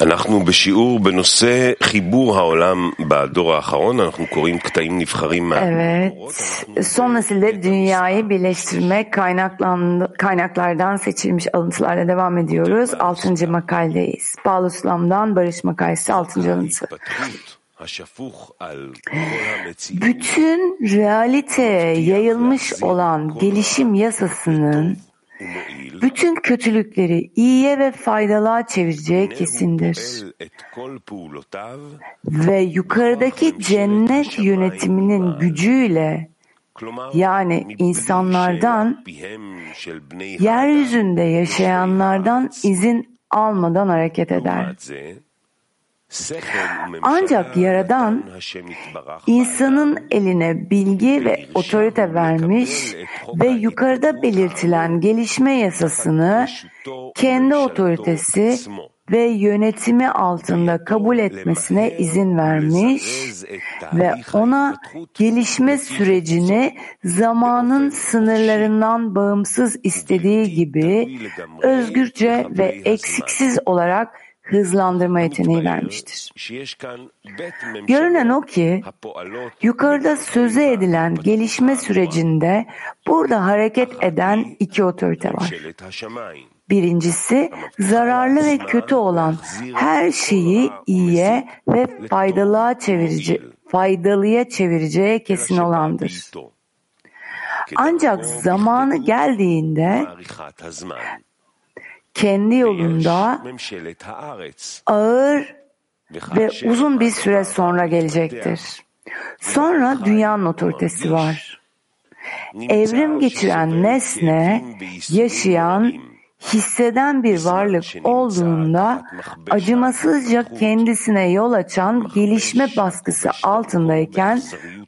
אנחנו בשיעור בנושא חיבור העולם בדור האחרון, אנחנו קוראים קטעים נבחרים Evet, son nesilde dünyayı birleştirmek kaynaklan, kaynaklardan seçilmiş alıntılarla devam ediyoruz. Altıncı makaledeyiz. Paulus Lam'dan Barış Makalesi altıncı alıntı. Bütün realiteye yayılmış olan gelişim yasasının bütün kötülükleri iyiye ve faydalığa çevireceği kesindir. Ve yukarıdaki cennet yönetiminin gücüyle yani insanlardan, yeryüzünde yaşayanlardan izin almadan hareket eder. Ancak Yaradan insanın eline bilgi ve otorite vermiş ve yukarıda belirtilen gelişme yasasını kendi otoritesi ve yönetimi altında kabul etmesine izin vermiş ve ona gelişme sürecini zamanın sınırlarından bağımsız istediği gibi özgürce ve eksiksiz olarak hızlandırma yeteneği vermiştir. Görünen o ki yukarıda sözü edilen gelişme sürecinde burada hareket eden iki otorite var. Birincisi zararlı ve kötü olan her şeyi iyiye ve faydalığa çevirici, faydalıya çevireceği kesin olandır. Ancak zamanı geldiğinde kendi yolunda ağır ve uzun bir süre sonra gelecektir. Sonra dünyanın otoritesi var. Evrim geçiren nesne, yaşayan, hisseden bir varlık olduğunda acımasızca kendisine yol açan gelişme baskısı altındayken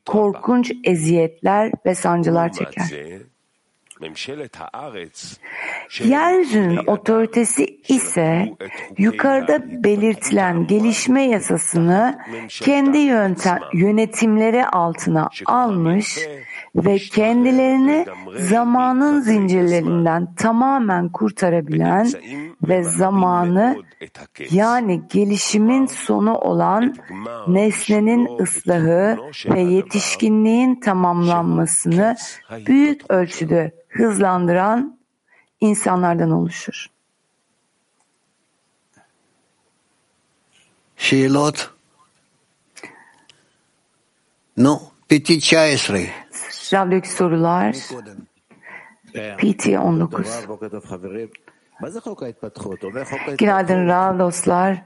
korkunç eziyetler ve sancılar çeker. Yeryüzünün otoritesi ise yukarıda belirtilen gelişme yasasını kendi yöntem, yönetimleri altına almış ve kendilerini zamanın zincirlerinden tamamen kurtarabilen ve zamanı yani gelişimin sonu olan nesnenin ıslahı ve yetişkinliğin tamamlanmasını büyük ölçüde hızlandıran insanlardan oluşur. Şeylot. No, PT 19. Rabbik sorular. PT 19. Günaydın Ra dostlar.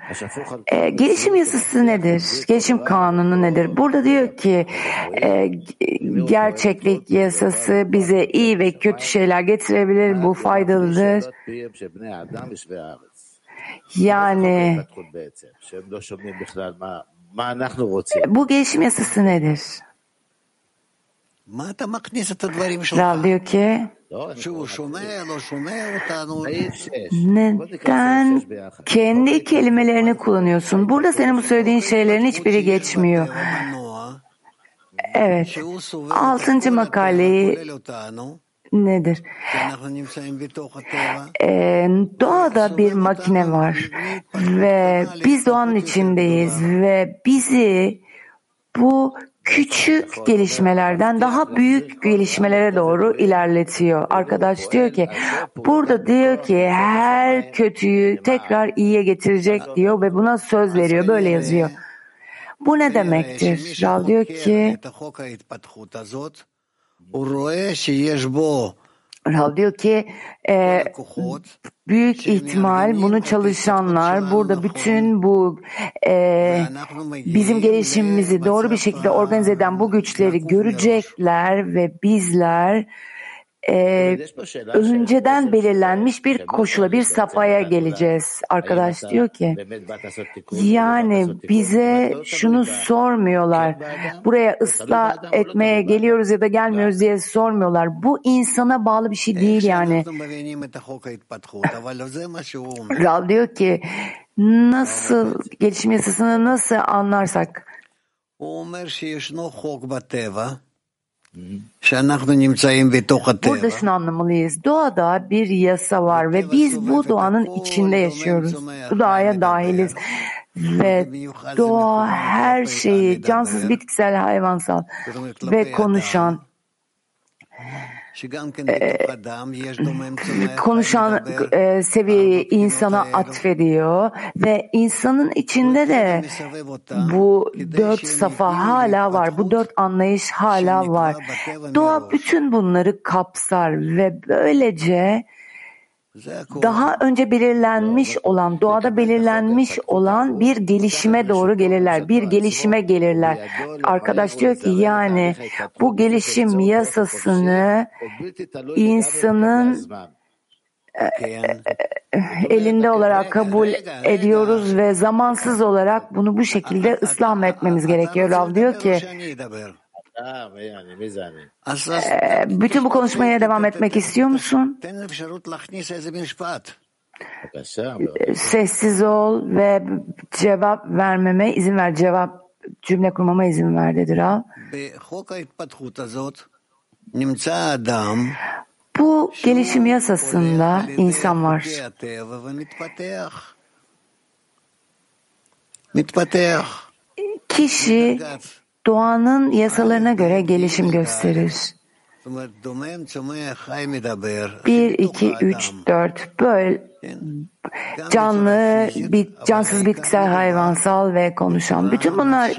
E, gelişim yasası nedir? Gelişim kanunu nedir? Burada diyor ki e, gerçeklik yasası bize iyi ve kötü şeyler getirebilir. Bu faydalıdır. Yani bu gelişim yasası nedir? Rav diyor ki neden kendi kelimelerini kullanıyorsun? Burada senin bu söylediğin şeylerin hiçbiri geçmiyor. Evet. Altıncı makaleyi nedir? Ee, doğada bir makine var ve biz doğanın içindeyiz ve bizi bu küçük gelişmelerden daha büyük gelişmelere doğru ilerletiyor. Arkadaş diyor ki burada diyor ki her kötüyü tekrar iyiye getirecek diyor ve buna söz veriyor. Böyle yazıyor. Bu ne demektir? Rav diyor ki Rav diyor ki e, büyük ihtimal bunu çalışanlar burada bütün bu e, bizim gelişimimizi doğru bir şekilde organize eden bu güçleri görecekler ve bizler e, önceden belirlenmiş bir koşula, bir safhaya geleceğiz. Arkadaş diyor ki, yani bize şunu sormuyorlar, buraya ıslah etmeye geliyoruz ya da gelmiyoruz diye sormuyorlar. Bu insana bağlı bir şey değil yani. Ral diyor ki, nasıl gelişim yasasını nasıl anlarsak? Burada şunu anlamalıyız. Doğada bir yasa var ve biz bu doğanın içinde yaşıyoruz. Bu doğaya dahiliz. ve doğa her şeyi cansız, bitkisel, hayvansal ve konuşan konuşan e, seviyeyi insana atfediyor ve insanın içinde de bu dört safa hala var, bu dört anlayış hala var. Doğa bütün bunları kapsar ve böylece daha önce belirlenmiş olan, doğada belirlenmiş olan bir gelişime doğru gelirler. Bir gelişime gelirler. Arkadaş diyor ki yani bu gelişim yasasını insanın elinde olarak kabul ediyoruz ve zamansız olarak bunu bu şekilde ıslah etmemiz gerekiyor. Rav diyor ki ee, bütün bu konuşmaya devam etmek istiyor musun? Sessiz ol ve cevap vermeme izin ver. Cevap cümle kurmama izin ver dedi Rav. Bu gelişim yasasında insan var. Kişi doğanın yasalarına göre gelişim gösterir. Bir, iki, üç, dört. Böyle canlı, bit, cansız, bitkisel, hayvansal ve konuşan. Bütün bunlar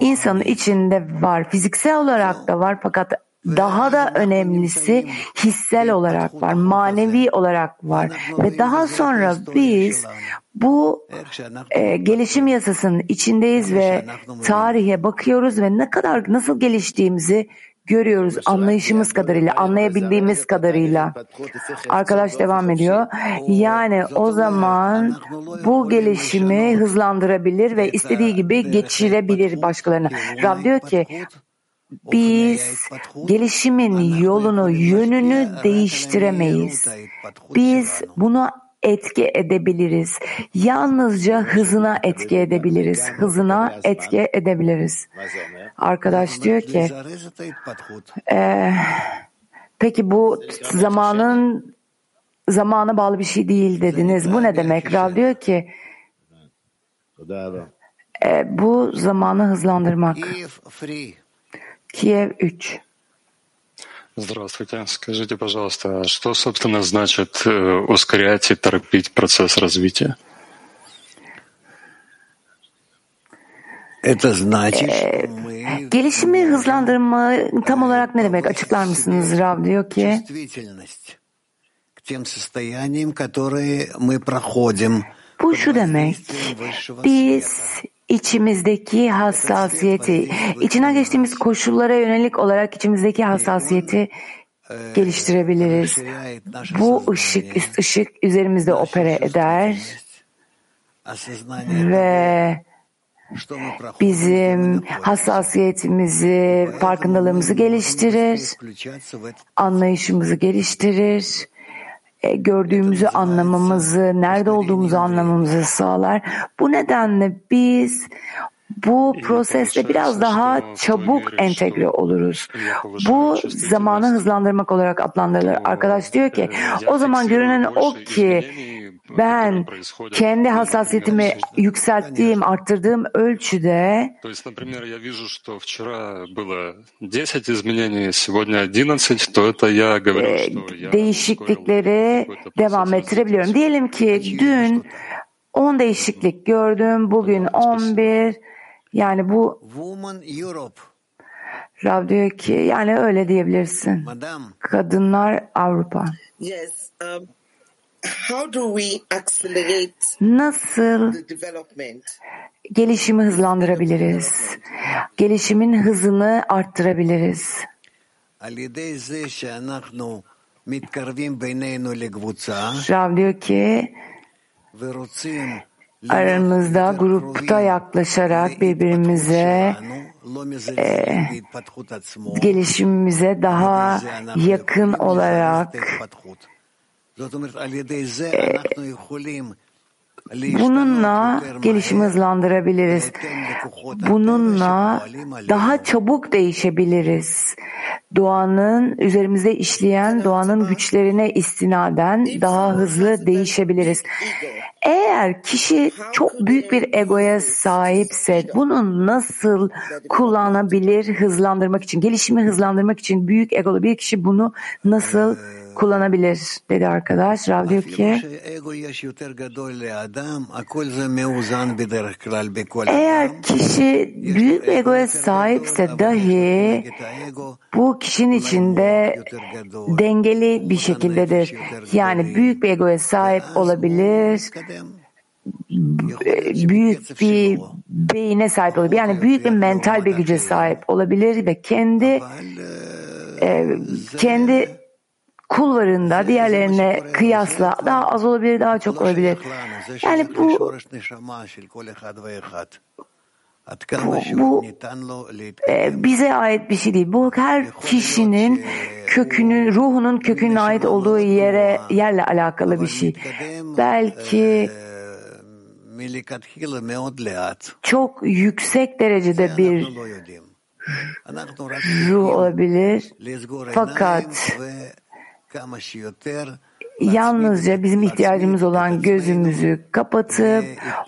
insanın içinde var. Fiziksel olarak da var fakat daha da önemlisi hissel olarak var, manevi olarak var ve daha sonra biz bu e, gelişim yasasının içindeyiz ve tarihe bakıyoruz ve ne kadar nasıl geliştiğimizi görüyoruz anlayışımız kadarıyla, anlayabildiğimiz kadarıyla. Arkadaş devam ediyor. Yani o zaman bu gelişimi hızlandırabilir ve istediği gibi geçirebilir başkalarına. Rab diyor ki biz gelişimin yolunu, yönünü değiştiremeyiz. Biz bunu etki edebiliriz. Yalnızca hızına etki edebiliriz. Hızına etki edebiliriz. Arkadaş diyor ki e, peki bu zamanın zamana bağlı bir şey değil dediniz. Bu ne demek? Rav diyor ki e, bu zamanı hızlandırmak. Киев 3. Здравствуйте. Скажите, пожалуйста, что, собственно, значит ускорять и торопить процесс развития? Это значит, ee, gelişimi hızlandırma tam olarak ne demek? Açıklar mısınız Rav diyor ki? Bu şu demek. Biz içimizdeki hassasiyeti, içinden geçtiğimiz koşullara yönelik olarak içimizdeki hassasiyeti geliştirebiliriz. Bu ışık, ışık üzerimizde opera eder ve bizim hassasiyetimizi, farkındalığımızı geliştirir, anlayışımızı geliştirir gördüğümüzü anlamamızı, nerede olduğumuzu anlamamızı sağlar. Bu nedenle biz bu proseste biraz daha çabuk entegre oluruz. Bu zamanı hızlandırmak olarak adlandırılır. Arkadaş diyor ki o zaman görünen o ki ben kendi hassasiyetimi yükselttiğim, arttırdığım ölçüde değişiklikleri devam ettirebiliyorum. Diyelim ki dün 10 değişiklik gördüm, bugün 11. Yani bu Rav diyor ki yani öyle diyebilirsin. Kadınlar Avrupa. Yes, um, Nasıl gelişimi hızlandırabiliriz? Gelişimin hızını arttırabiliriz. Rav diyor ki aramızda grupta yaklaşarak birbirimize e, gelişimimize daha yakın olarak Bununla gelişimi hızlandırabiliriz. Bununla daha çabuk değişebiliriz. Doğanın üzerimize işleyen doğanın güçlerine istinaden daha hızlı değişebiliriz. Eğer kişi çok büyük bir egoya sahipse bunu nasıl kullanabilir hızlandırmak için, gelişimi hızlandırmak için büyük egolu bir kişi bunu nasıl kullanabilir dedi arkadaş. Rav diyor ki eğer kişi büyük bir egoya sahipse dahi bu kişinin içinde dengeli bir şekildedir. Yani büyük bir egoya sahip olabilir, büyük bir beyine sahip olabilir. Yani büyük bir mental bir güce sahip olabilir ve kendi e, kendi kullarında diğerlerine kıyasla daha az olabilir, daha çok olabilir. Yani bu bu, bu e, bize ait bir şey değil. Bu her kişinin kökünün, ruhunun kökünün ait olduğu yere yerle alakalı bir şey. Belki çok yüksek derecede bir ruh olabilir. Fakat yalnızca bizim ihtiyacımız olan gözümüzü kapatıp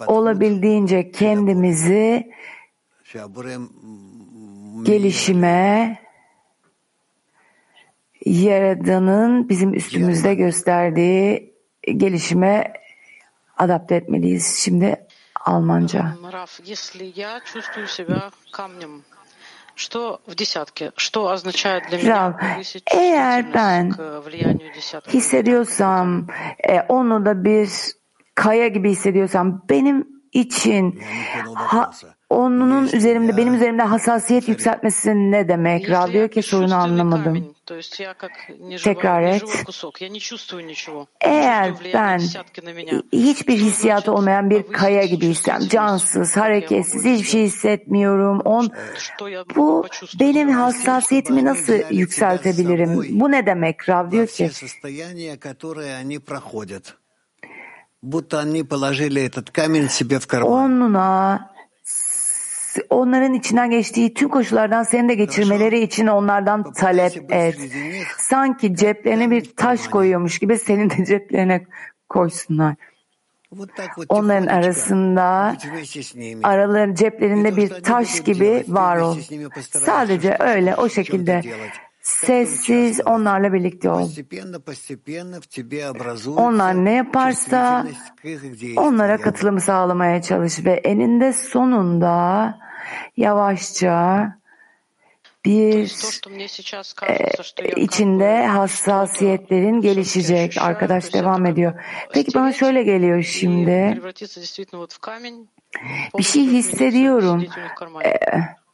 olabildiğince kendimizi gelişime Yaradan'ın bizim üstümüzde gösterdiği gelişime adapte etmeliyiz. Şimdi Almanca. Rav, eğer ben hissediyorsam, e, onu da bir kaya gibi hissediyorsam, benim için ha, onun üzerimde, benim üzerimde hassasiyet yükseltmesi ne demek? Rav diyor ki sorunu anlamadım. Tekrar et. Eğer ben hiçbir hissiyatı olmayan bir kaya gibiysem, cansız, hareketsiz, hiçbir şey hissetmiyorum. On, bu benim hassasiyetimi nasıl yükseltebilirim? Bu ne demek? Rav diyor ki, onunla onların içinden geçtiği tüm koşullardan seni de geçirmeleri için onlardan talep et. Sanki ceplerine bir taş koyuyormuş gibi senin de ceplerine koysunlar. Onların arasında araların ceplerinde bir taş gibi var ol. Sadece öyle o şekilde sessiz onlarla birlikte ol. Onlar ne yaparsa onlara katılımı sağlamaya çalış ve eninde sonunda yavaşça bir e, içinde hassasiyetlerin gelişecek. Arkadaş devam ediyor. Peki bana şöyle geliyor şimdi. Bir şey hissediyorum. E,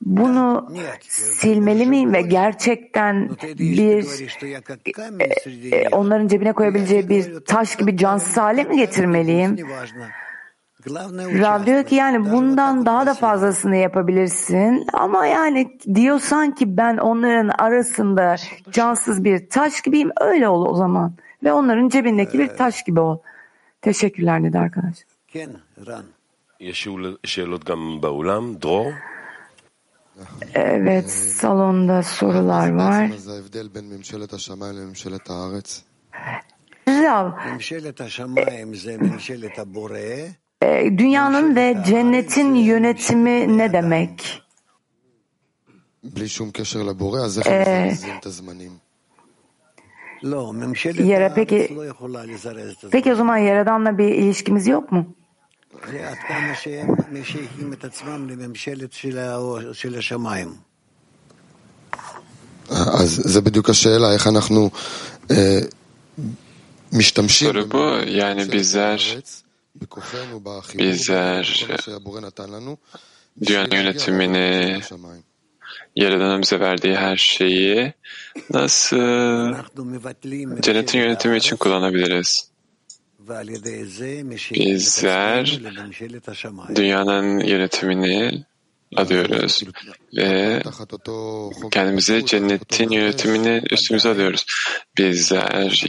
bunu silmeli miyim ve gerçekten bir e, onların cebine koyabileceği bir taş gibi cansız hale mi getirmeliyim? Rav diyor ki yani bundan daha da fazlasını yapabilirsin ama yani diyorsan ki ben onların arasında cansız bir taş gibiyim öyle ol o zaman ve onların cebindeki bir taş gibi ol. Teşekkürler dedi arkadaş. Evet, salonda sorular var. Rav, e, dünyanın ve cennetin yönetimi ne demek? Ee, yara peki, peki o zaman Yaradan'la bir ilişkimiz yok mu? אז זה בדיוק השאלה, איך אנחנו משתמשים Soru bu. Yani bizler bizler dünyanın yönetimini Yaradan'ın bize verdiği her şeyi nasıl cennetin yönetimi için kullanabiliriz? Bizler dünyanın yönetimini alıyoruz ve kendimizi cennetin yönetimini üstümüze alıyoruz. Bizler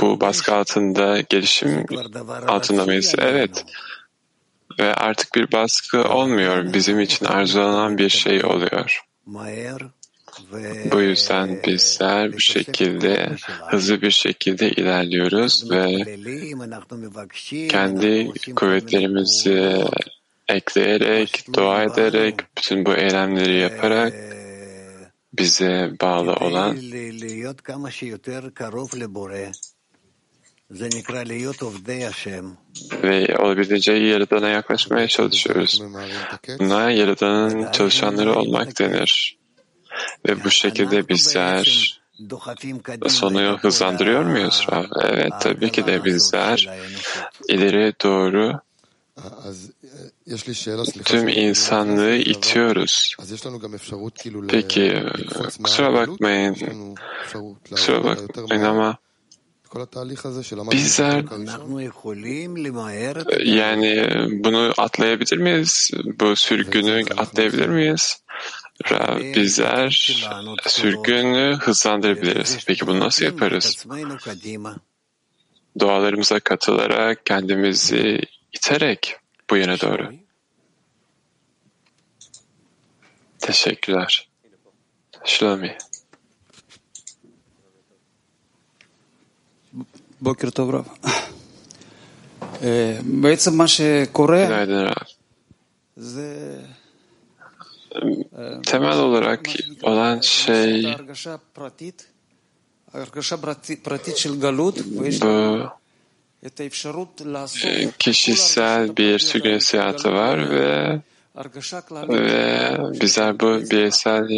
bu baskı altında gelişim altında mıyız? Evet. Ve artık bir baskı olmuyor. Bizim için arzulanan bir şey oluyor. Bu yüzden bizler bu şekilde hızlı bir şekilde ilerliyoruz ve kendi kuvvetlerimizi ekleyerek, dua ederek, bütün bu eylemleri yaparak bize bağlı olan ve olabildiğince Yaradan'a yaklaşmaya çalışıyoruz. Buna Yaradan'ın çalışanları olmak denir. Ve bu şekilde bizler sonu hızlandırıyor muyuz Rav? Evet tabii ki de bizler ileri doğru tüm insanlığı itiyoruz. Peki kusura bakmayın, kusura bakmayın ama bizler yani bunu atlayabilir miyiz? Bu sürgünü atlayabilir miyiz? Bizler sürgünü hızlandırabiliriz. Peki bunu nasıl yaparız? Dualarımıza katılarak, kendimizi iterek bu yöne doğru. Teşekkürler. Shlomi. בוקר טוב רב. בעצם מה שקורה Günaydın Rav. זה ee, temel olarak olan şey bu e, kişisel bir sürgün hayatı var ve ve bizler bu bireysel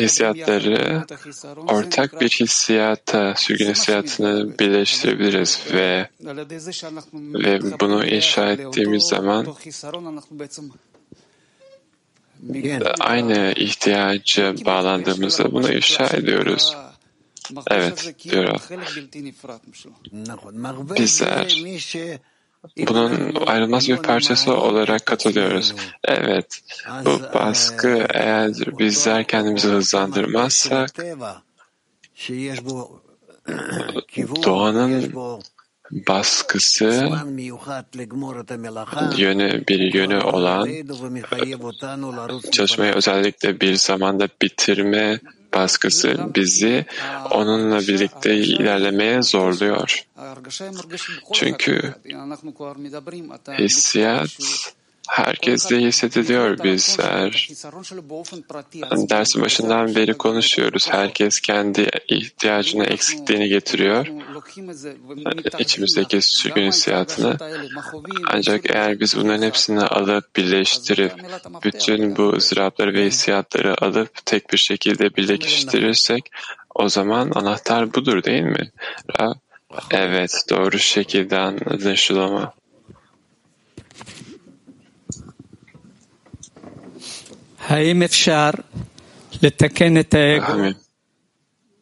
hissiyatları ortak bir hissiyata, sürgün hissiyatını birleştirebiliriz ve ve bunu inşa ettiğimiz zaman aynı ihtiyacı bağlandığımızda bunu ifşa ediyoruz. Evet, diyor. Bizler bunun ayrılmaz bir parçası olarak katılıyoruz. Evet, bu baskı eğer bizler kendimizi hızlandırmazsak doğanın baskısı yönü bir yönü olan çalışmayı özellikle bir zamanda bitirme baskısı bizi onunla birlikte ilerlemeye zorluyor. Çünkü hissiyat herkes de hissediliyor bizler. Dersin başından beri konuşuyoruz. Herkes kendi ihtiyacını, eksikliğini getiriyor. İçimizdeki sürgün hissiyatını. Ancak eğer biz bunların hepsini alıp birleştirip bütün bu ızdırapları ve hissiyatları alıp tek bir şekilde birleştirirsek o zaman anahtar budur değil mi? Evet doğru şekilde anlaşılama. האם אפשר לתקן את האגו Amin.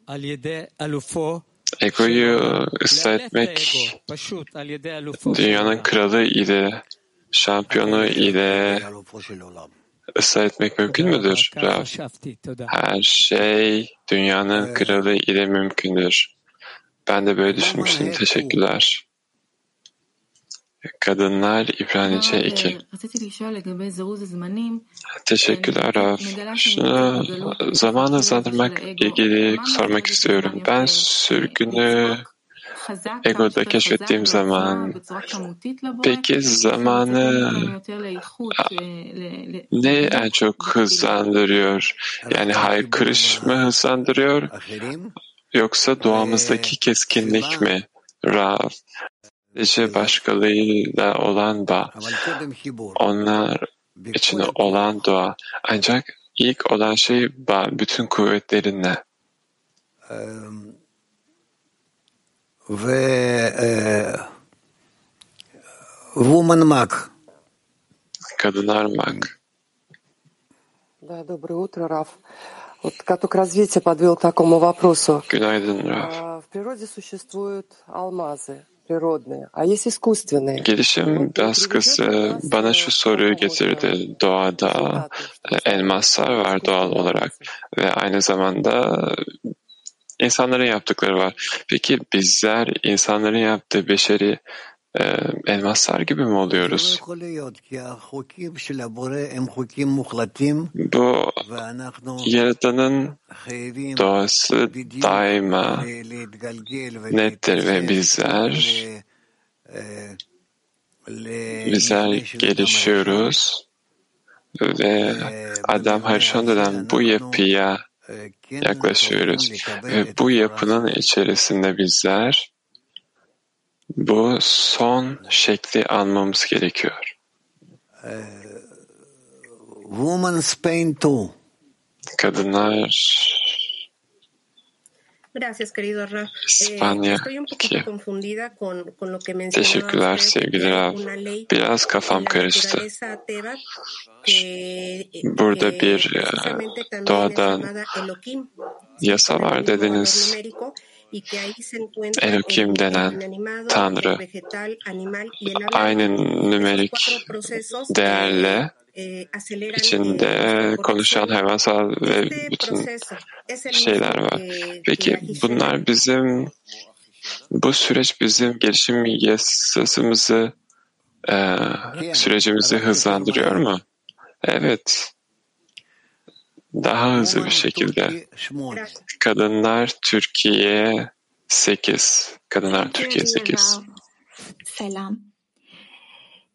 על ידי אלופו? Egoyu ıslah לאלף את etmek האגו, פשוט על ידי אלופו. של dünyanın העולם. kralı ile şampiyonu ile ıslah etmek mümkün müdür? ככה Rav? חשבתי, תודה. Her şey dünyanın kralı ile mümkündür. Ben de böyle düşünmüştüm. Teşekkürler. Kadınlar İbranice 2. Teşekkürler Rav. Şunu zamanı hızlandırmak ilgili sormak istiyorum. Ben sürgünü egoda keşfettiğim zaman peki zamanı ne en çok hızlandırıyor? Yani haykırış mı hızlandırıyor? Yoksa doğamızdaki keskinlik mi? Rav Sadece başkalarıyla olan bağ. Onlar için olan doğa. Ancak ilk olan şey bağ, bütün kuvvetlerinle. Woman Mac. Kadınlar mak. Да, доброе утро, Раф. Вот каток развития подвел к такому вопросу. Günaydın Rav. А, В природе существуют алмазы Gelişim baskısı e, bana şu soruyu getirdi. Doğada e, elmaslar var doğal olarak ve aynı zamanda insanların yaptıkları var. Peki bizler insanların yaptığı beşeri e, elmaslar gibi mi oluyoruz? Bu Yaradanın doğası daima nettir ve bizler bizler gelişiyoruz ve Adam Harishon'dan bu yapıya yaklaşıyoruz ve bu yapının içerisinde bizler bu son şekli almamız gerekiyor. Woman Spain 2. Kadınlar Gracias, querido Raf. İspanya estoy un poquito 2. confundida con, con lo que mencionaba Teşekkürler sevgili ley Biraz kafam karıştı. Burada que bir e, es doğadan yasa var dediniz. Elohim el denen Tanrı aynı nümerik değerle içinde konuşan hayvansal ve bütün şeyler var. Peki bunlar bizim bu süreç bizim gelişim yasasımızı e, sürecimizi hızlandırıyor mu? Evet Daha hızlı bir şekilde. Kadınlar Türkiye 8. Kadınlar Türkiye 8. Selam.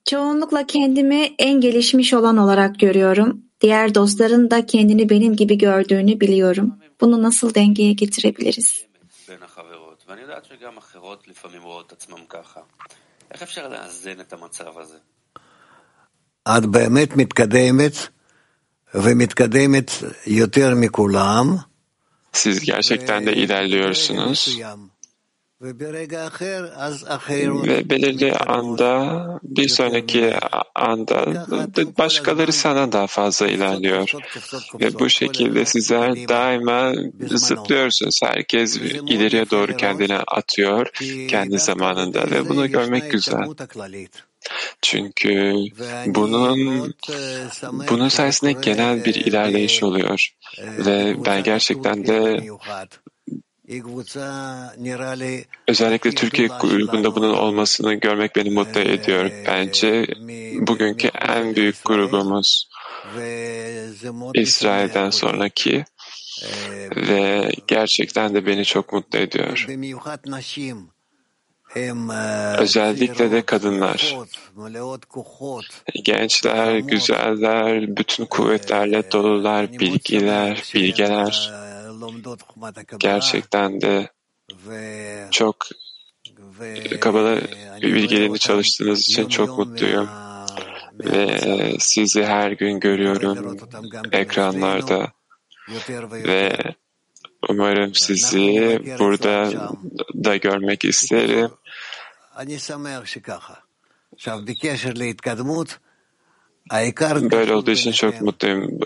Çoğunlukla kendimi en gelişmiş olan olarak görüyorum. Diğer dostların da kendini benim gibi gördüğünü biliyorum. Bunu nasıl dengeye getirebiliriz? בין החברות, ואני יודעת שגם אחרות לפעמים רואות את עצמם ככה. איך אפשר לאזן את המצב הזה? את באמת מתקדמת, ומתקדמת יותר מכולם. Siz gerçekten de ilerliyorsunuz. Ve belirli anda, bir sonraki anda başkaları sana daha fazla ilerliyor. Ve bu şekilde sizler daima zıplıyorsunuz. Herkes ileriye doğru kendini atıyor kendi zamanında ve bunu görmek güzel. Çünkü bunun bunun sayesinde genel bir ilerleyiş oluyor. Ve ben gerçekten de özellikle Türkiye grubunda bunun olmasını görmek beni mutlu ediyor. Bence bugünkü en büyük grubumuz İsrail'den sonraki ve gerçekten de beni çok mutlu ediyor. Özellikle de kadınlar. Gençler, güzeller, bütün kuvvetlerle dolular, bilgiler, bilgeler. Gerçekten de çok kabala bilgilerini çalıştığınız için çok mutluyum. Ve sizi her gün görüyorum ekranlarda ve umarım sizi burada da görmek isterim. Böyle olduğu için çok mutluyum.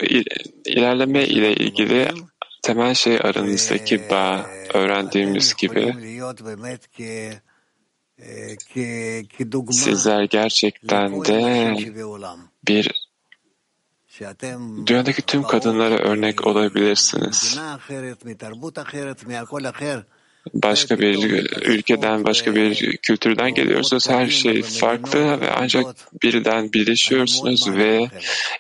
İlerleme ile ilgili temel şey aranızdaki bağ, öğrendiğimiz gibi sizler gerçekten de bir dünyadaki tüm kadınlara örnek olabilirsiniz. Başka bir ülkeden, başka bir kültürden geliyorsunuz. Her şey farklı ve ancak birden birleşiyorsunuz ve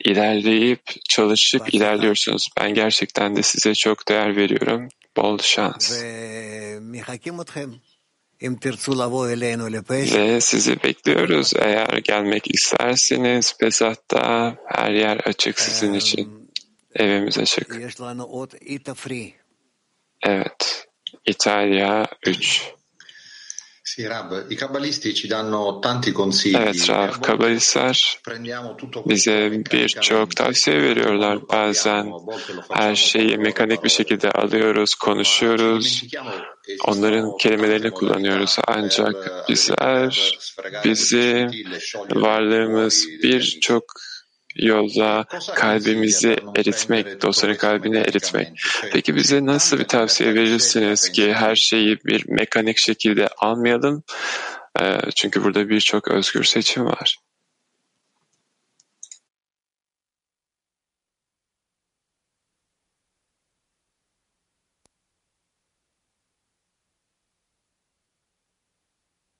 ilerleyip, çalışıp ilerliyorsunuz. Ben gerçekten de size çok değer veriyorum. Bol şans. Ve sizi bekliyoruz. Eğer gelmek isterseniz Pesah'ta her yer açık sizin için. Evimiz açık. Evet. İtalya 3. Evet Rav, kabalistler bize birçok tavsiye veriyorlar. Bazen her şeyi mekanik bir şekilde alıyoruz, konuşuyoruz. Onların kelimelerini kullanıyoruz. Ancak bizler, bizim varlığımız birçok yolla kalbimizi eritmek, dostların kalbini eritmek. Peki bize nasıl bir tavsiye verirsiniz ki her şeyi bir mekanik şekilde almayalım? Çünkü burada birçok özgür seçim var.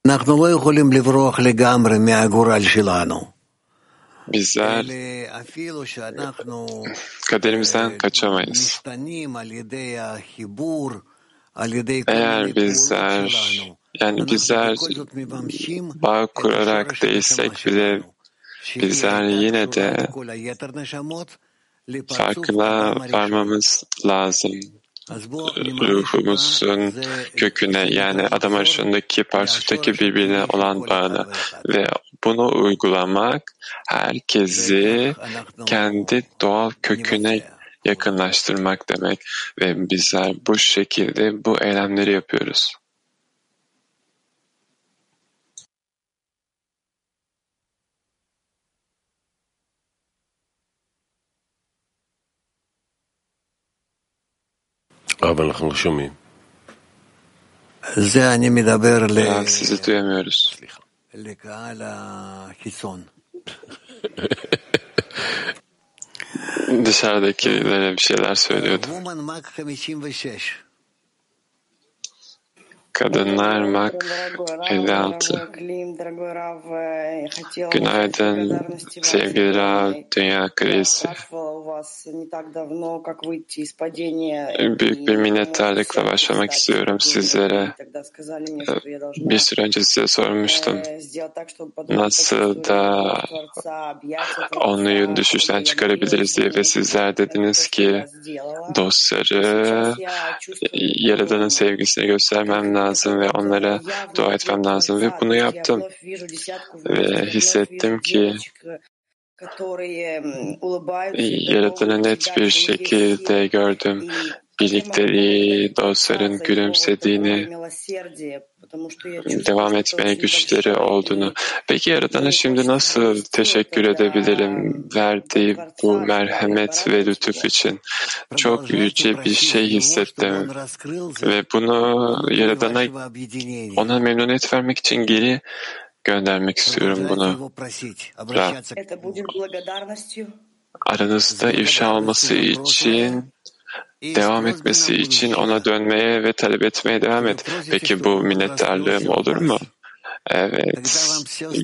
אנחנו לא יכולים לברוח לגמרי מהגורל שלנו. Bizler kaderimizden kaçamayız. Eğer bizler yani bizler bağ kurarak değilsek bile bizler yine de farkına varmamız lazım. Ruhumuzun köküne yani adam arasındaki parsuttaki birbirine olan bağını ve bunu uygulamak herkesi kendi doğal köküne yakınlaştırmak demek ve bizler bu şekilde bu eylemleri yapıyoruz. Ya, sizi duyamıyoruz. Dışarıdakilere bir şeyler söylüyordu. Woman Mark 56. Kadınlar Mak 56. Günaydın sevgili Rav, Dünya Krisi. Büyük bir minnettarlıkla başlamak istiyorum sizlere. Bir süre önce size sormuştum. Nasıl da onu düşüşten çıkarabiliriz diye ve sizler dediniz ki dostları Yaradan'ın sevgisini göstermem lazım ve onlara dua etmem lazım ve bunu yaptım. Ve hissettim ki Yaradan'ı net bir şekilde gördüm. Birlikteliği, dostların gülümsediğini, devam etmeye güçleri olduğunu. Peki Yaradan'a şimdi nasıl teşekkür edebilirim verdiği bu merhamet ve lütuf için? Çok yüce bir şey hissettim ve bunu Yaradan'a ona memnuniyet vermek için geri göndermek istiyorum bunu. Aranızda ifşa olması için devam etmesi için ona dönmeye ve talep etmeye devam et. Peki bu minnettarlığım olur mu? Evet.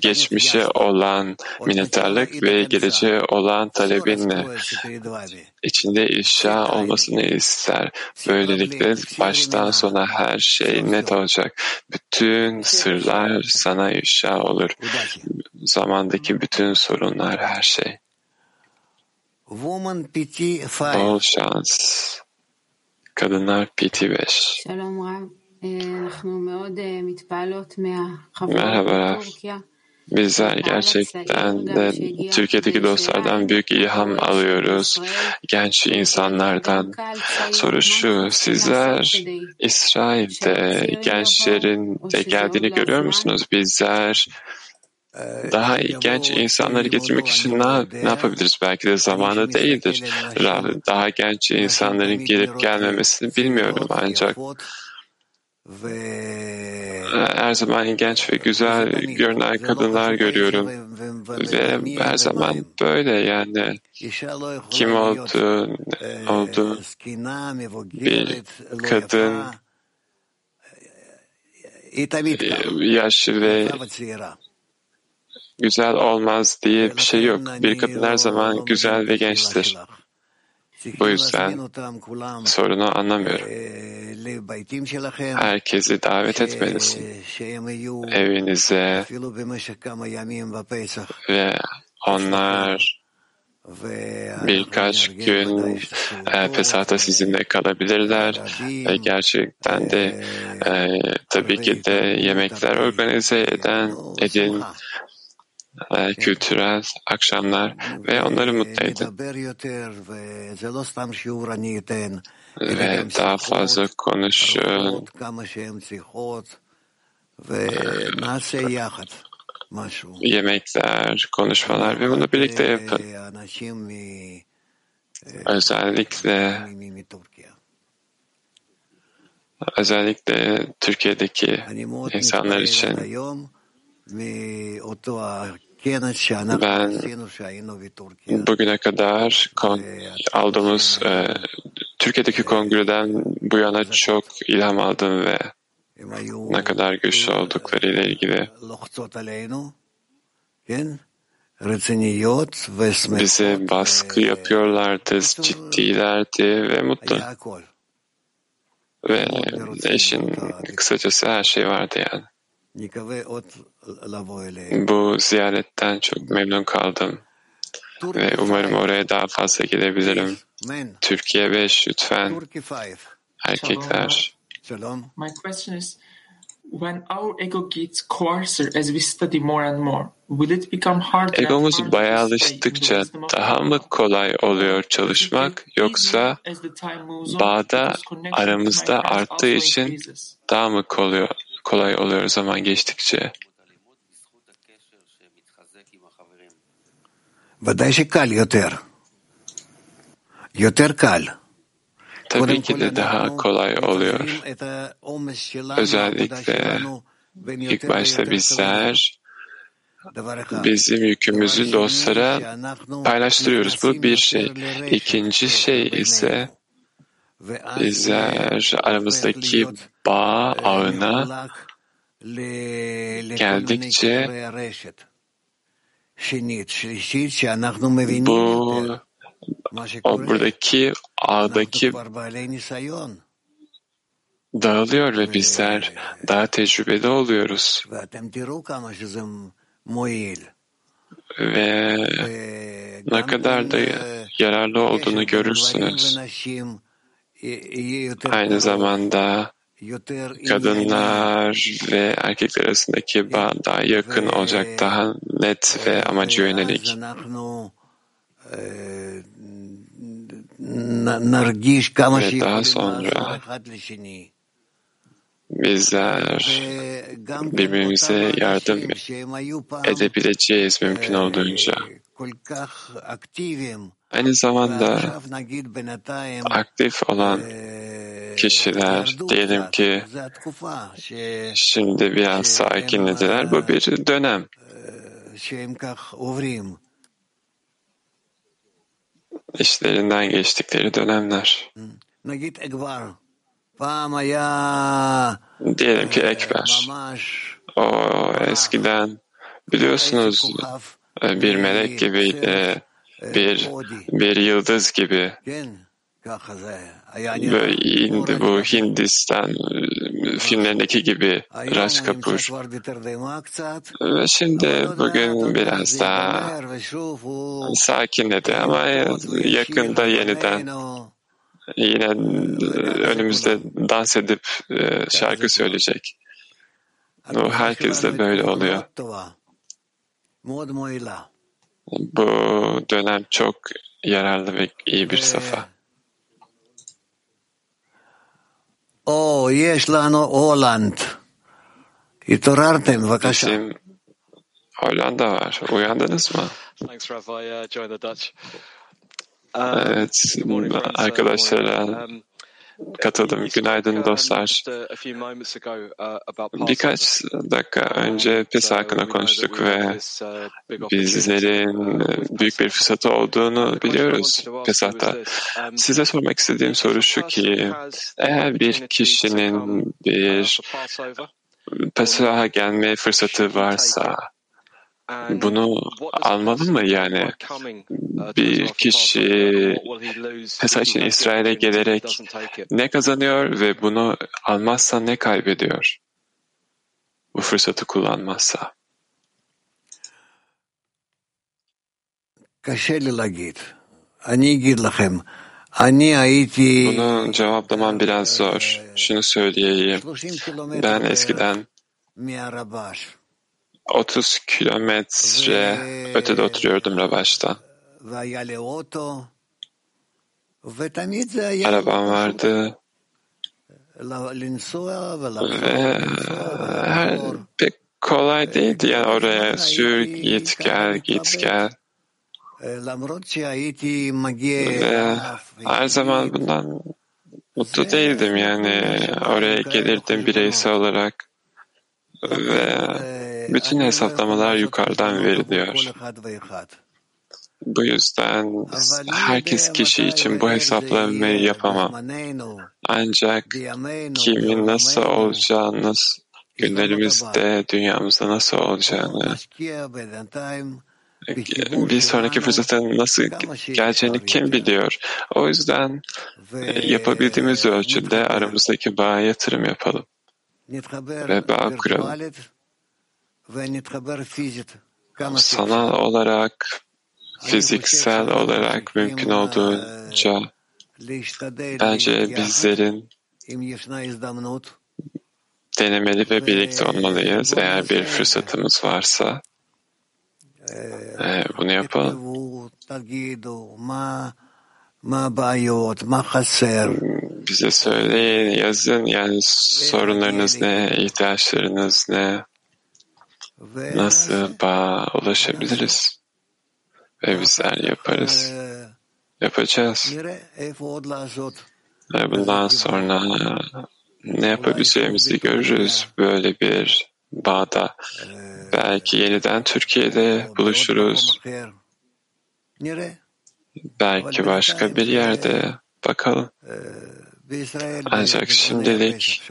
Geçmişe olan minnettarlık ve geleceğe olan talebinle içinde ifşa olmasını ister. Böylelikle baştan sona her şey net olacak. Bütün sırlar sana ifşa olur. Zamandaki bütün sorunlar, her şey. Bol şans. Kadınlar PT5. Merhaba Rav. Bizler gerçekten de Türkiye'deki dostlardan büyük ilham alıyoruz. Genç insanlardan. Soru şu, sizler İsrail'de gençlerin de geldiğini görüyor musunuz? Bizler daha genç insanları getirmek için ne, ne yapabiliriz? Belki de zamanı değildir. Daha genç insanların gelip gelmemesini bilmiyorum ancak her zaman genç ve güzel görünen kadınlar görüyorum. ve her zaman böyle yani. Kim oldu, oldu? bir kadın yaşlı ve güzel olmaz diye bir şey yok. Bir kadın her zaman güzel ve gençtir. Bu yüzden sorunu anlamıyorum. Herkesi davet etmelisin. Evinize ve onlar birkaç gün e, Pesah'ta sizinle kalabilirler. Ve gerçekten de e, tabii ki de yemekler organize eden edin. E, kültürel akşamlar ve onları mutlu edin. Ve daha fazla konuşun. Yemekler, konuşmalar ve bunu birlikte yapın. Özellikle özellikle Türkiye'deki insanlar için ben bugüne kadar aldığımız e, Türkiye'deki kongreden bu yana çok ilham aldım ve ne kadar güçlü olduklarıyla ilgili Bize baskı yapıyorlardı, ciddilerdi ve mutlu. Ve eşin kısacası her şey vardı yani. Bu ziyaretten çok memnun kaldım. Ve umarım oraya daha fazla gidebilirim. Türkiye 5 lütfen. Erkekler. My question is, when our ego gets coarser as we study more and more, will it become harder Egomuz harder bayağı to stay in the alıştıkça wisdom of daha mı kolay oluyor çalışmak yoksa bağda aramızda arttığı için daha mı kolay, kolay oluyor zaman geçtikçe. Vaday şekal yeter. Yeter kal. Tabii ki de daha kolay oluyor. Özellikle ilk başta bizler bizim yükümüzü dostlara paylaştırıyoruz. Bu bir şey. İkinci şey ise bizler aramızdaki bağ ağına geldikçe bu o buradaki ağdaki dağılıyor ve bizler daha tecrübeli oluyoruz. Ve ne kadar da yararlı olduğunu görürsünüz. Aynı zamanda kadınlar ve erkekler arasındaki bağ daha yakın olacak, daha net ve amaca yönelik. Ve daha sonra bizler birbirimize yardım edebileceğiz mümkün olduğunca. Aynı zamanda aktif olan kişiler diyelim ki şimdi biraz sakinlediler. Bu bir dönem. İşlerinden geçtikleri dönemler. Diyelim ki Ekber. O eskiden biliyorsunuz bir melek gibiydi, bir bir yıldız gibi. Böyle indi bu Hindistan filmlerindeki gibi Raj Kapoor. Ve şimdi bugün biraz daha sakinledi ama yakında yeniden yine önümüzde dans edip şarkı söyleyecek. Bu herkes de böyle oluyor. Bu dönem çok yararlı ve iyi bir ee. safa. O, yeş lano Holland. İtorartem, vakasha. Bizim Hollanda var. Uyandınız mı? Thanks, Rav. I uh, the Dutch. Evet, arkadaşlar um, katıldım. Günaydın dostlar. Birkaç dakika önce PES hakkında konuştuk ve bizlerin büyük bir fırsatı olduğunu biliyoruz PESAH'ta. Size sormak istediğim soru şu ki, eğer bir kişinin bir PESAH'a gelme fırsatı varsa, bunu almalı mı yani? Bir kişi Pesa için İsrail'e gelerek ne kazanıyor ve bunu almazsa ne kaybediyor? Bu fırsatı kullanmazsa. Bunu cevaplamam biraz zor. Şunu söyleyeyim. Ben eskiden 30 kilometre ötede oturuyordum Ravaş'tan. Arabam vardı. Ve her, pek kolay değildi yani oraya sür git gel git gel. Ve her zaman bundan mutlu değildim yani. Oraya gelirdim bireysel olarak. Ve bütün hesaplamalar yukarıdan veriliyor. Bu yüzden herkes kişi için bu hesaplamayı yapamam. Ancak kimin nasıl olacağını, günlerimizde, dünyamızda nasıl olacağını bir sonraki fırsatın nasıl geleceğini kim biliyor? O yüzden e, yapabildiğimiz ölçüde aramızdaki bağa yatırım yapalım ve bağ kuralım. Sanal olarak, fiziksel olarak mümkün olduğunca bence bizlerin denemeli ve birlikte olmalıyız. Eğer bir fırsatımız varsa e, bunu yapalım. Bize söyleyin, yazın. Yani sorunlarınız ne, ihtiyaçlarınız ne, nasıl? Bağa ulaşabiliriz ve bizler yaparız, yapacağız. Ve bundan sonra ne yapabileceğimizi görürüz. böyle bir bağda. Belki yeniden Türkiye'de buluşuruz. Belki başka bir yerde. Bakalım. Ancak şimdilik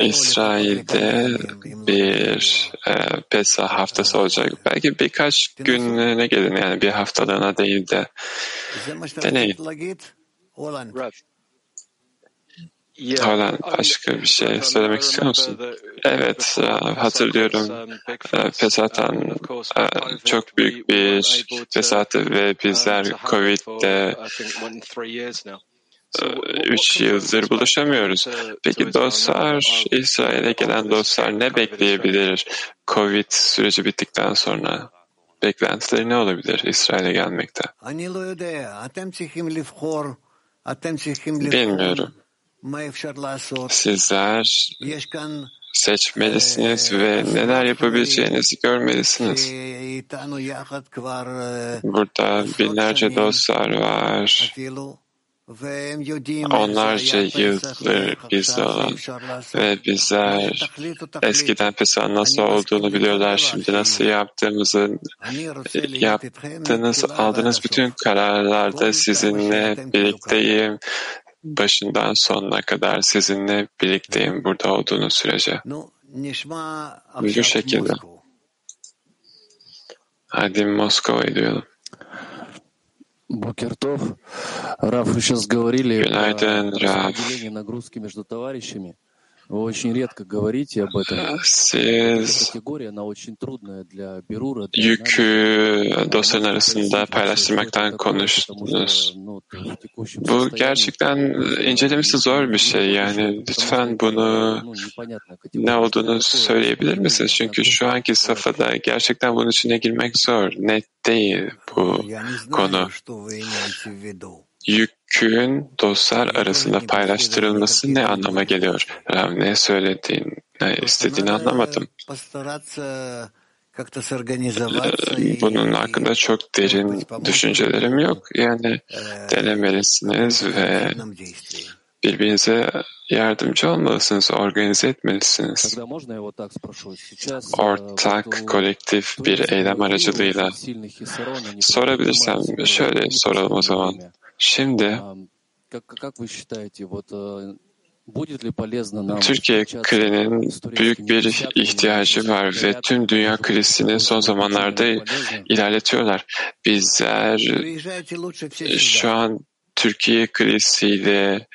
İsrail'de bir e, Pesah haftası olacak. Belki birkaç gününe gelin yani bir haftalığına değil de deneyin. Hala başka bir şey söylemek istiyor musun? Evet, hatırlıyorum. Pesat'tan çok büyük bir Pesat'ı ve bizler Covid'de üç yıldır buluşamıyoruz. Peki dostlar, İsrail'e gelen dostlar ne bekleyebilir Covid süreci bittikten sonra? Beklentileri ne olabilir İsrail'e gelmekte? Bilmiyorum. Sizler seçmelisiniz ve neler yapabileceğinizi görmelisiniz. Burada binlerce dostlar var. Onlarca yıldır bizde olan ve bizler eskiden Pesah'ın nasıl olduğunu biliyorlar. Şimdi nasıl yaptığımızı yaptığınız, aldığınız bütün kararlarda sizinle birlikteyim başından sonuna kadar sizinle birlikteyim burada olduğunuz sürece. Bu şekilde. Hadi Moskova'yı duyalım. Бокертов. Раф, вы сейчас говорили о распределении нагрузки между товарищами. Вы очень редко говорите об этом. Эта Siz категория, она очень трудная для Берура, для yükü анализа. dostların arasında paylaştırmaktan konuştunuz. Ну, в текущем Bu состоянии gerçekten incelemesi zor bir şey. Yani lütfen bunu ну, непонятная ne категория. olduğunu söyleyebilir misiniz? Çünkü şu anki safhada gerçekten bunun içine girmek zor. Net değil bu konu. küğün dostlar arasında paylaştırılması ne anlama geliyor? Rav ne söylediğin, istediğini anlamadım. Ee, bunun hakkında çok derin düşüncelerim yok. Yani denemelisiniz ve birbirinize yardımcı olmalısınız, organize etmelisiniz. Ortak, kolektif bir eylem aracılığıyla sorabilirsem şöyle soralım o zaman. Şimdi Türkiye krizinin büyük bir ihtiyacı var ve tüm dünya krizini son zamanlarda ilerletiyorlar. Bizler şu an Türkiye kriziyle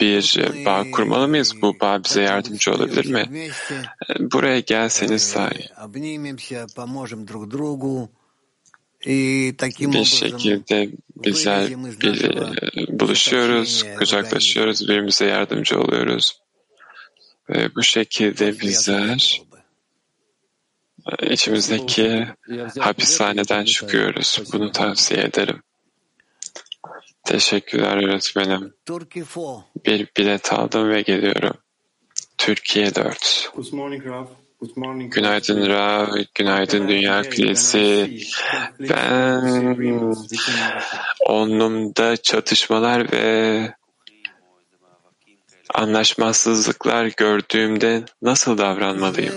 bir bağ kurmalı mıyız? Bu bağ bize yardımcı olabilir mi? Buraya gelseniz sahi. Bir şekilde bizler bir, e, buluşuyoruz, kucaklaşıyoruz, birbirimize yardımcı oluyoruz. Ve bu şekilde bizler e, içimizdeki hapishaneden çıkıyoruz. Bunu tavsiye ederim. Teşekkürler öğretmenim. Bir bilet aldım ve geliyorum. Türkiye 4. Good morning, Raf. Good morning. Günaydın Rav, günaydın Dünya Kilisi. Ben onlumda çatışmalar ve anlaşmazsızlıklar gördüğümde nasıl davranmalıyım?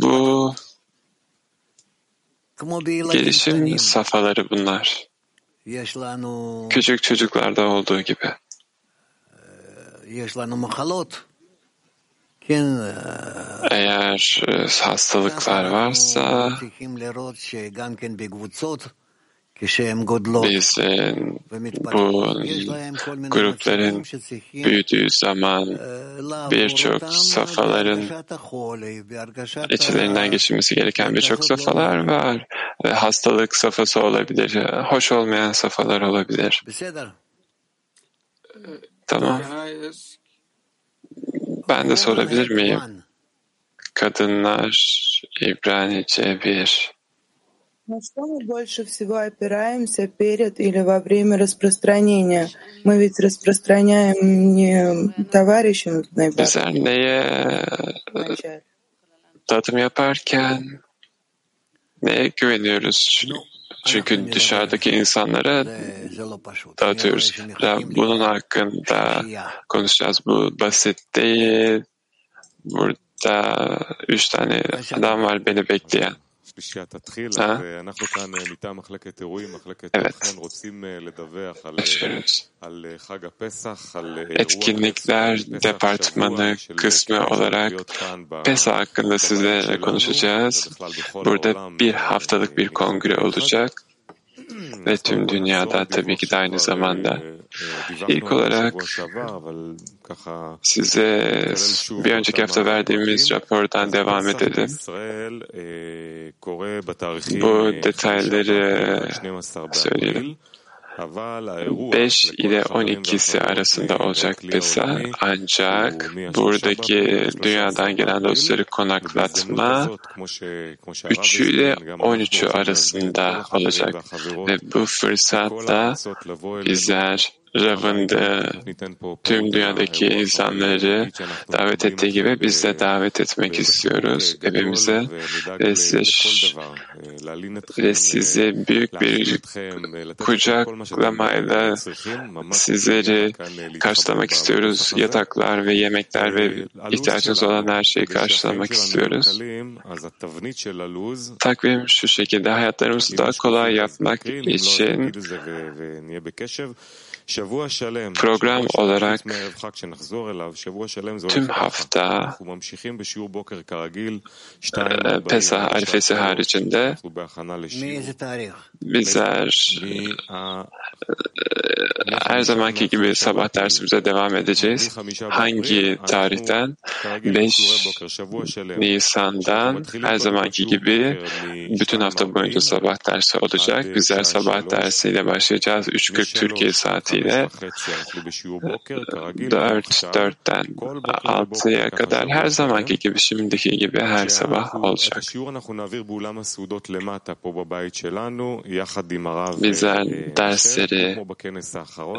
Bu gelişim safhaları bunlar. Küçük çocuklarda olduğu gibi. Eğer e, hastalıklar varsa biz e, bu grupların büyüdüğü zaman birçok safhaların içlerinden geçilmesi gereken birçok safhalar var. Ve hastalık safhası olabilir, hoş olmayan safhalar olabilir. Tamam. Ben de sorabilir miyim? Kadınlar İbranice bir. На что мы больше всего опираемся перед или во время распространения? Мы ведь распространяем не товарищам Bizler neye tadım yaparken neye güveniyoruz? Çünkü dışarıdaki insanlara dağıtıyoruz. Bunun hakkında konuşacağız. Bu basit değil. Burada üç tane adam var beni bekleyen. Ha? Evet. Etkinlikler departmanı kısmı olarak PESA hakkında sizlerle konuşacağız. Burada bir haftalık bir kongre olacak ve tüm dünyada tabii ki de aynı zamanda. İlk olarak size bir önceki hafta verdiğimiz rapordan devam edelim. Bu detayları söyleyelim. 5 ile 12'si arasında olacak PESA ancak buradaki dünyadan gelen dostları konaklatma 3 ile 13'ü arasında olacak ve bu fırsatta bizler Rav'ında tüm dünyadaki insanları davet ettiği gibi biz de davet etmek istiyoruz evimize ve size, ve size büyük bir kucaklamayla sizleri karşılamak istiyoruz. Yataklar ve yemekler ve ihtiyacınız olan her şeyi karşılamak istiyoruz. Takvim şu şekilde. Hayatlarımızı daha kolay yapmak için Program olarak tüm hafta Pesah arifesi haricinde bizler her zamanki gibi sabah dersimize devam edeceğiz. Hangi tarihten? 5 Nisan'dan her zamanki gibi bütün hafta boyunca sabah dersi olacak. Bizler sabah dersiyle başlayacağız. 3.40 Türkiye saatiyle 4, 4'ten 6'ya kadar her zamanki gibi şimdiki gibi her sabah olacak. Bizler dersleri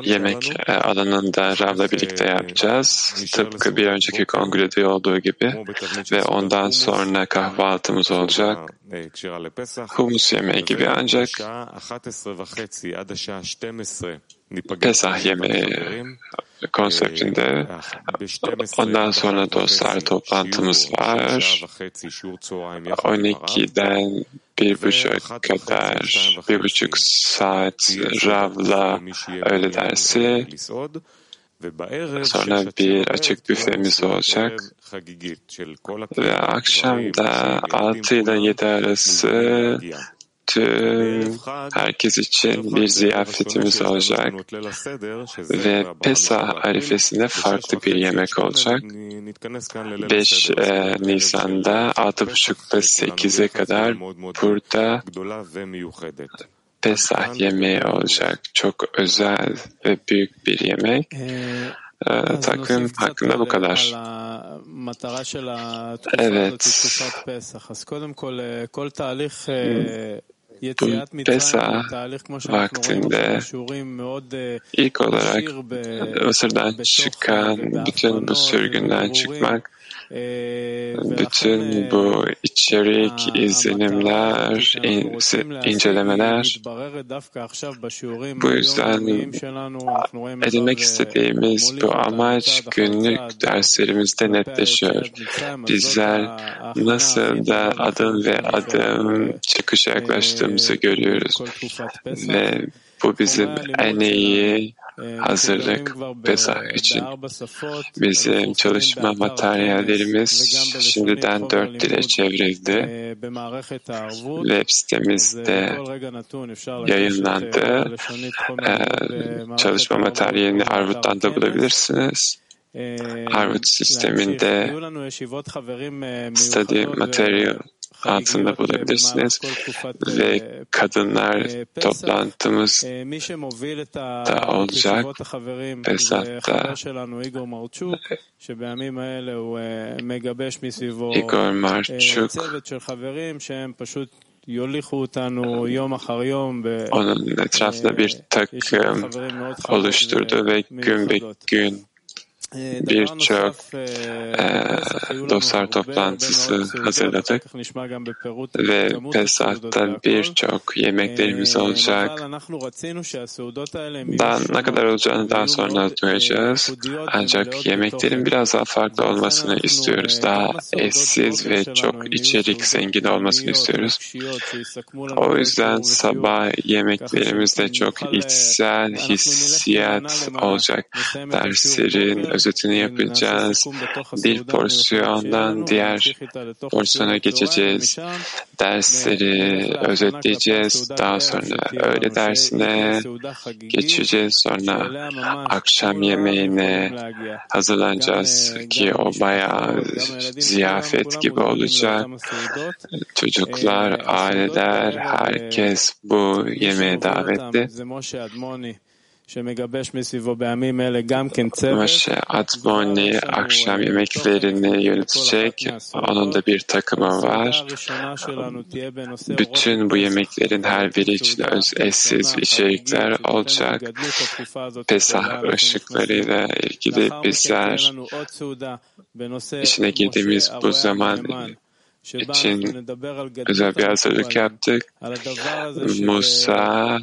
yemek alanında Rav'la birlikte yapacağız. Tıpkı bir önceki kongrede olduğu gibi ve ondan sonra kahvaltımız olacak. Humus yemeği gibi ancak Pesah yemeği konseptinde ondan sonra dostlar toplantımız var. 12'den bir buçuk kadar, bir buçuk saat Rav'la öğle dersi. Sonra bir açık büfemiz olacak. Ve akşam da 6 ile 7 arası herkes için bir ziyafetimiz olacak ve Pesah arifesinde farklı bir yemek olacak. 5 e, Nisan'da 6.30'da 8'e kadar burada Pesah yemeği olacak. Çok özel ve büyük bir yemek. E, takvim hakkında bu kadar. Evet. Pesa vaktinde ilk olarak Mısır'dan çıkan bütün bu sürgünden çıkmak, bütün bu içerik, izlenimler, in, incelemeler, bu yüzden edinmek istediğimiz bu amaç günlük derslerimizde netleşiyor. Bizler nasıl da adım ve adım çıkışa yaklaştığımızı görüyoruz ve bu bizim en iyi hazırlık Pesah için. Bizim çalışma materyallerimiz şimdiden dört dile çevrildi. Web sitemizde yayınlandı. Ee, çalışma materyalini Arvut'tan da bulabilirsiniz. Harvard sisteminde study material altında bulabilirsiniz. ve kadınlar toplantımız da olacak. Pesat'ta Igor Marchuk onun etrafında bir takım oluşturdu ve gün be gün birçok e, dostlar toplantısı hazırladık ve Pesah'ta birçok yemeklerimiz olacak. Daha ne kadar olacağını daha sonra duyacağız. Ancak yemeklerin biraz daha farklı olmasını istiyoruz. Daha eşsiz ve çok içerik zengin olmasını istiyoruz. O yüzden sabah yemeklerimizde çok içsel hissiyat olacak. Derslerin özetini yapacağız. Bir porsiyondan diğer porsiyona geçeceğiz. Dersleri özetleyeceğiz. Daha sonra öğle dersine geçeceğiz. Sonra akşam yemeğine hazırlanacağız ki o bayağı ziyafet gibi olacak. Çocuklar, aileler, herkes bu yemeğe davetli. Moshe Admoni akşam yemeklerini yönetecek. Onun da bir takımı var. Bütün bu yemeklerin her biri için öz eşsiz içerikler olacak. Pesah ışıklarıyla ilgili bizler içine girdiğimiz bu zaman için özel bir hazırlık yaptık. Musa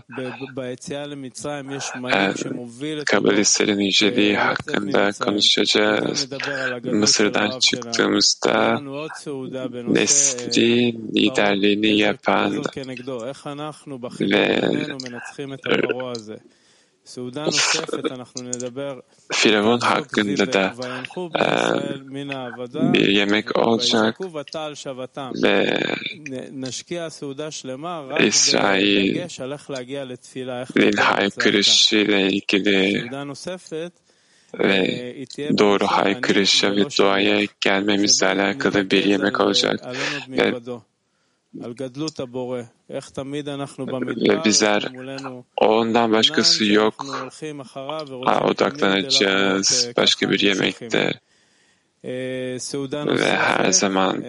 kabalistlerin yüceliği hakkında konuşacağız. Mısır'dan çıktığımızda nesli liderliğini yapan ve Firavun hakkında da e, bir yemek olacak ve İsrail'in haykırışı ile ilgili ve doğru haykırışa ve duaya gelmemizle alakalı bir yemek olacak. Ve ve bizler ondan başkası yok odaklanacağız başka bir yemekte ve her zaman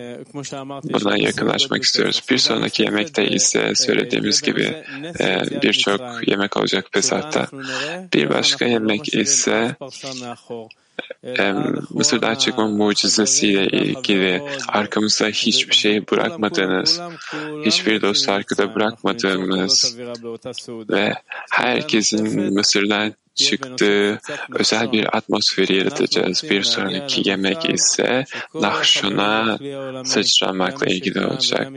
buna yakınlaşmak istiyoruz. Bir sonraki yemekte ise söylediğimiz gibi birçok yemek olacak Pesah'ta. Bir başka yemek ise Mısır'dan çıkma mucizesiyle ilgili arkamızda hiçbir şey bırakmadığınız, hiçbir dost arkada bırakmadığımız ve herkesin Mısır'dan çıktığı özel bir atmosferi yaratacağız. Bir sonraki yemek ise Nahşun'a sıçramakla ilgili olacak.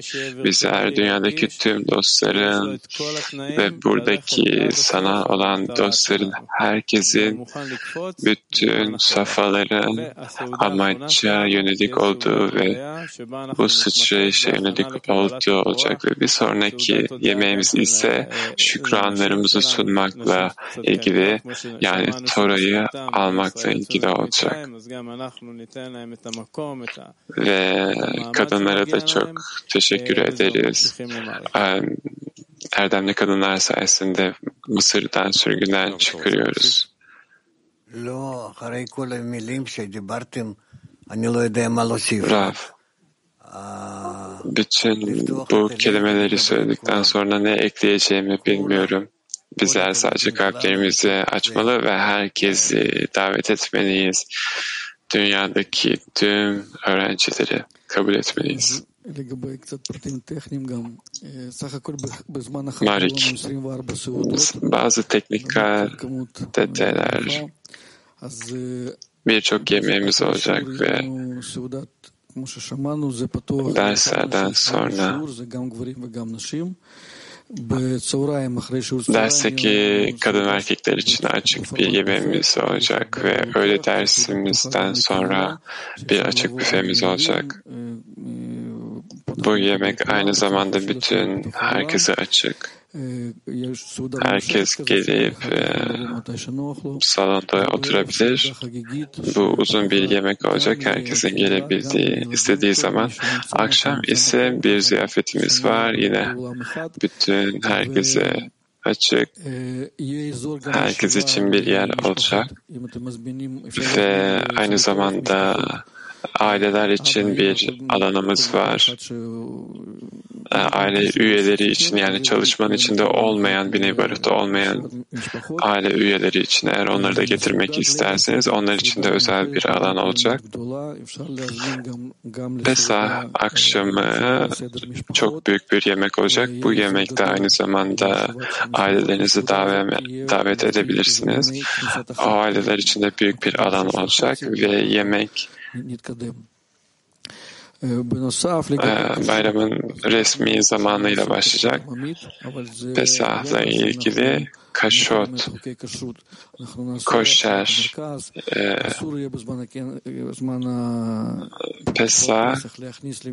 Bizler dünyadaki tüm dostların ve buradaki sana olan dostların herkesin bütün safhaların amaca yönelik olduğu ve bu sıçrayışa yönelik olduğu olacak ve bir sonraki yemeğimiz ise şükranlarımızı sunmakla ilgili yani Tora'yı almakla ilgili olacak. Ve kadınlara da çok teşekkür ederiz. Erdemli kadınlar sayesinde Mısır'dan sürgünden çıkıyoruz. Rav, bütün bu kelimeleri söyledikten sonra ne ekleyeceğimi bilmiyorum. Bizler sadece kalplerimizi açmalı ve herkesi davet etmeliyiz. Dünyadaki tüm öğrencileri kabul etmeliyiz. Marik, bazı teknikler, detaylar, birçok yemeğimiz olacak ve derslerden sonra dersteki kadın erkekler için açık bir yemeğimiz olacak ve öğle dersimizden sonra bir açık büfemiz olacak. Bu yemek aynı zamanda bütün herkese açık. Herkes gelip e, salonda oturabilir. Bu uzun bir yemek olacak. Herkesin gelebildiği, istediği zaman. Akşam ise bir ziyafetimiz var. Yine bütün herkese açık. Herkes için bir yer olacak. Ve aynı zamanda aileler için bir alanımız var. Aile üyeleri için yani çalışmanın içinde olmayan bir nebarıta olmayan aile üyeleri için eğer onları da getirmek isterseniz onlar için de özel bir alan olacak. Pesah akşamı çok büyük bir yemek olacak. Bu yemekte aynı zamanda ailelerinizi davet edebilirsiniz. O aileler için de büyük bir alan olacak ve yemek bayramın resmi zamanıyla başlayacak. Pesah'la ilgili kaşot, koşer, e, Pesah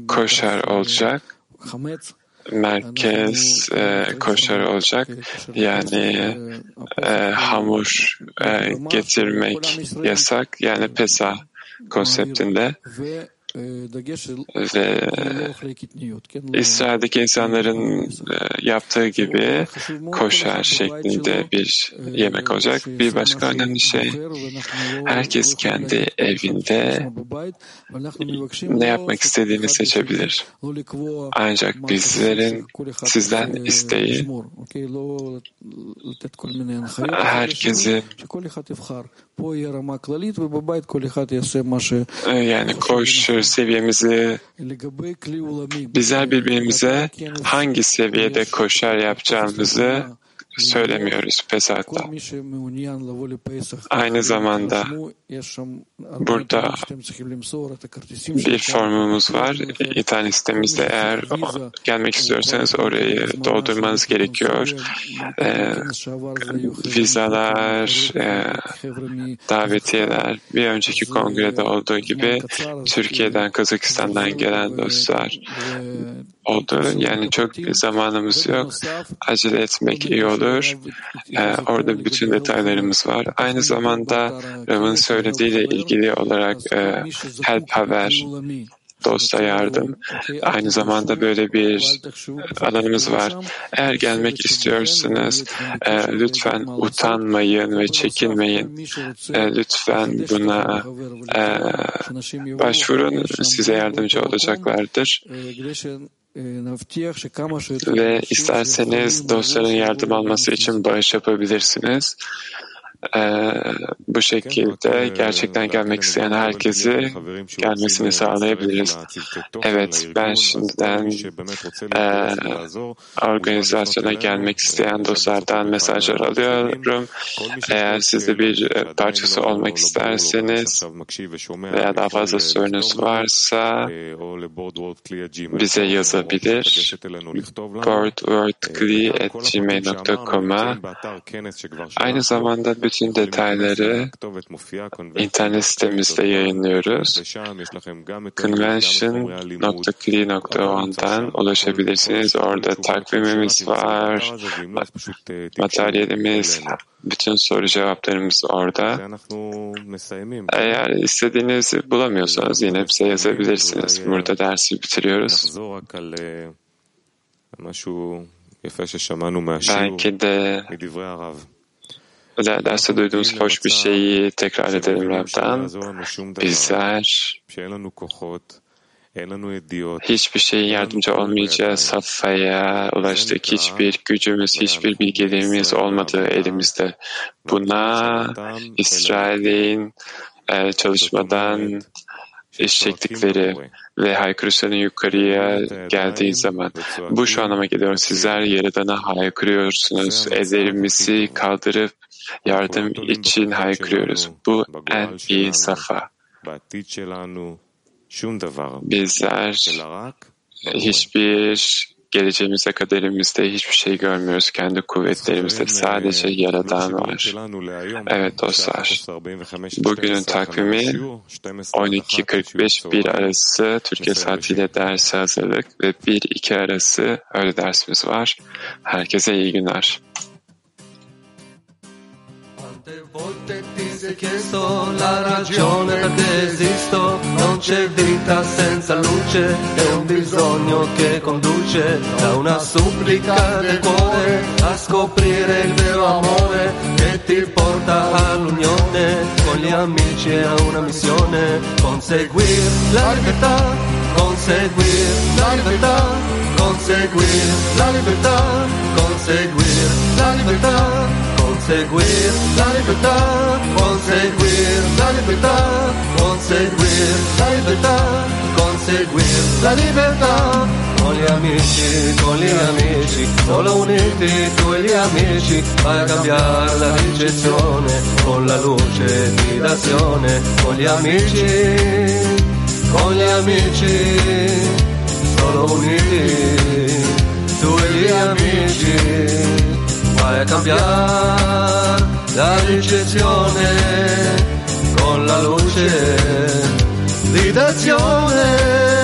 koşer olacak. Merkez e, koşer olacak. Yani e, hamur e, getirmek yasak. Yani Pesah konseptinde ve İsrail'deki insanların yaptığı gibi koşar şeklinde bir yemek olacak. Bir başka önemli şey, herkes kendi evinde ne yapmak istediğini seçebilir. Ancak bizlerin sizden isteği herkesin yani koşu seviyemizi bizler birbirimize hangi seviyede koşar yapacağımızı söylemiyoruz Pesah'ta. Aynı zamanda burada bir formumuz var. İnternet sitemizde eğer gelmek istiyorsanız orayı doldurmanız gerekiyor. E, vizalar, e, davetiyeler bir önceki kongrede olduğu gibi Türkiye'den, Kazakistan'dan gelen dostlar oldu. Yani çok zamanımız yok. Acele etmek iyi olur. Ee, orada bütün detaylarımız var. Aynı zamanda Ram'ın söylediğiyle ilgili olarak e, help haber, dosta yardım. Aynı zamanda böyle bir alanımız var. Eğer gelmek istiyorsanız e, lütfen utanmayın ve çekinmeyin. E, lütfen buna e, başvurun. Size yardımcı olacaklardır. Ve isterseniz dostların yardım alması için bağış yapabilirsiniz. Ee, bu şekilde gerçekten gelmek isteyen herkesi gelmesini sağlayabiliriz. Evet, ben şimdiden e, organizasyona gelmek isteyen dostlardan mesajlar alıyorum. Eğer siz de bir parçası olmak isterseniz veya daha fazla sorunuz varsa bize yazabilir. boardwordkli.gmail.com'a Aynı zamanda bütün detayları internet sitemizde yayınlıyoruz. Convention.cli.on'dan ulaşabilirsiniz. Orada takvimimiz var, materyalimiz, bütün soru cevaplarımız orada. Eğer istediğinizi bulamıyorsanız yine bize yazabilirsiniz. Burada dersi bitiriyoruz. Belki de derste duyduğumuz hoş bir şeyi tekrar edelim Rab'dan. Bizler hiçbir şeyin yardımcı olmayacağı safhaya ulaştık. Hiçbir gücümüz, hiçbir bilgeliğimiz olmadığı elimizde. Buna İsrail'in e, çalışmadan iş çektikleri ve haykırışların yukarıya geldiği zaman bu şu anlama geliyor. Sizler Yaradan'a haykırıyorsunuz. Ellerimizi kaldırıp yardım için haykırıyoruz. Bu en iyi safa. Bizler hiçbir geleceğimizde kaderimizde hiçbir şey görmüyoruz. Kendi kuvvetlerimizde sadece Yaradan var. Evet dostlar, bugünün takvimi 12.45-1 arası Türkiye saatiyle ders hazırlık ve 1-2 arası öğle dersimiz var. Herkese iyi günler. Chiesto la ragione perché esisto, non c'è vita senza luce, è un bisogno che conduce da una supplica del cuore a scoprire il vero amore che ti porta all'unione con gli amici a una missione, conseguir la libertà, conseguir la libertà, conseguir la libertà, conseguir la libertà conseguir la libertà, conseguir la libertà, conseguir la libertà, conseguir la libertà. Con gli amici, con gli amici, solo uniti tu e gli amici, vai a cambiare la ricezione con la luce di d'azione. Con gli amici, con gli amici, solo uniti tu e gli amici vai a cambiare la ricezione con la luce di d'azione.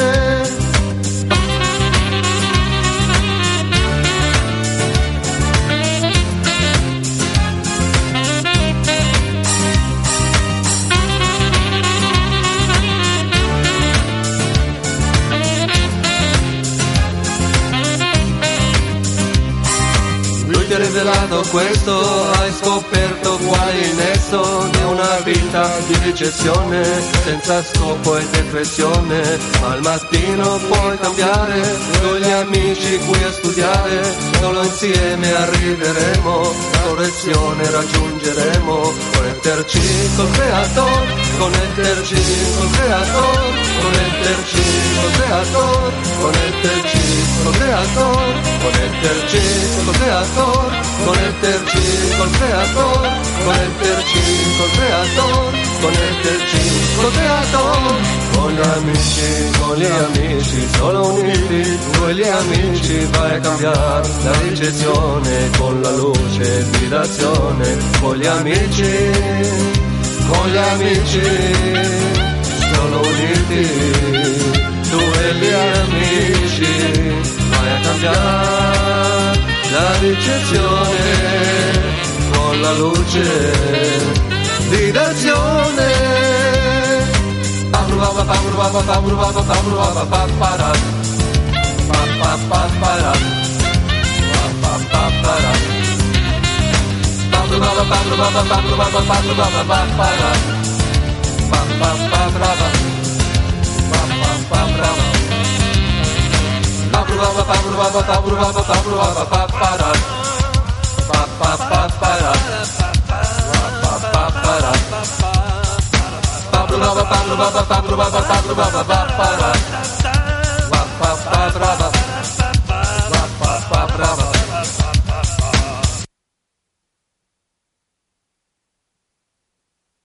Rivelato questo, hai scoperto quale il nesso di una vita di ricezione, senza scopo e depressione, al mattino puoi cambiare, con gli amici qui a studiare, solo insieme arriveremo, la correzione raggiungeremo, connetterci col creator, connetterci col creator, connetterci col creator, connetterci col creator, connetterci col creator col creator, connetterci col creator, connetterci col creator, con gli amici, con gli amici, solo uniti, con gli amici vai a cambiare la ricezione con la luce di d'azione, con gli amici, con gli amici, solo uniti, tu e gli amici, vai a cambiare la ricezione con la luce di d'azione. Ba Pablo Baba Pablo Baba Pablo Baba Pablo Baba Pablo Baba Pablo Baba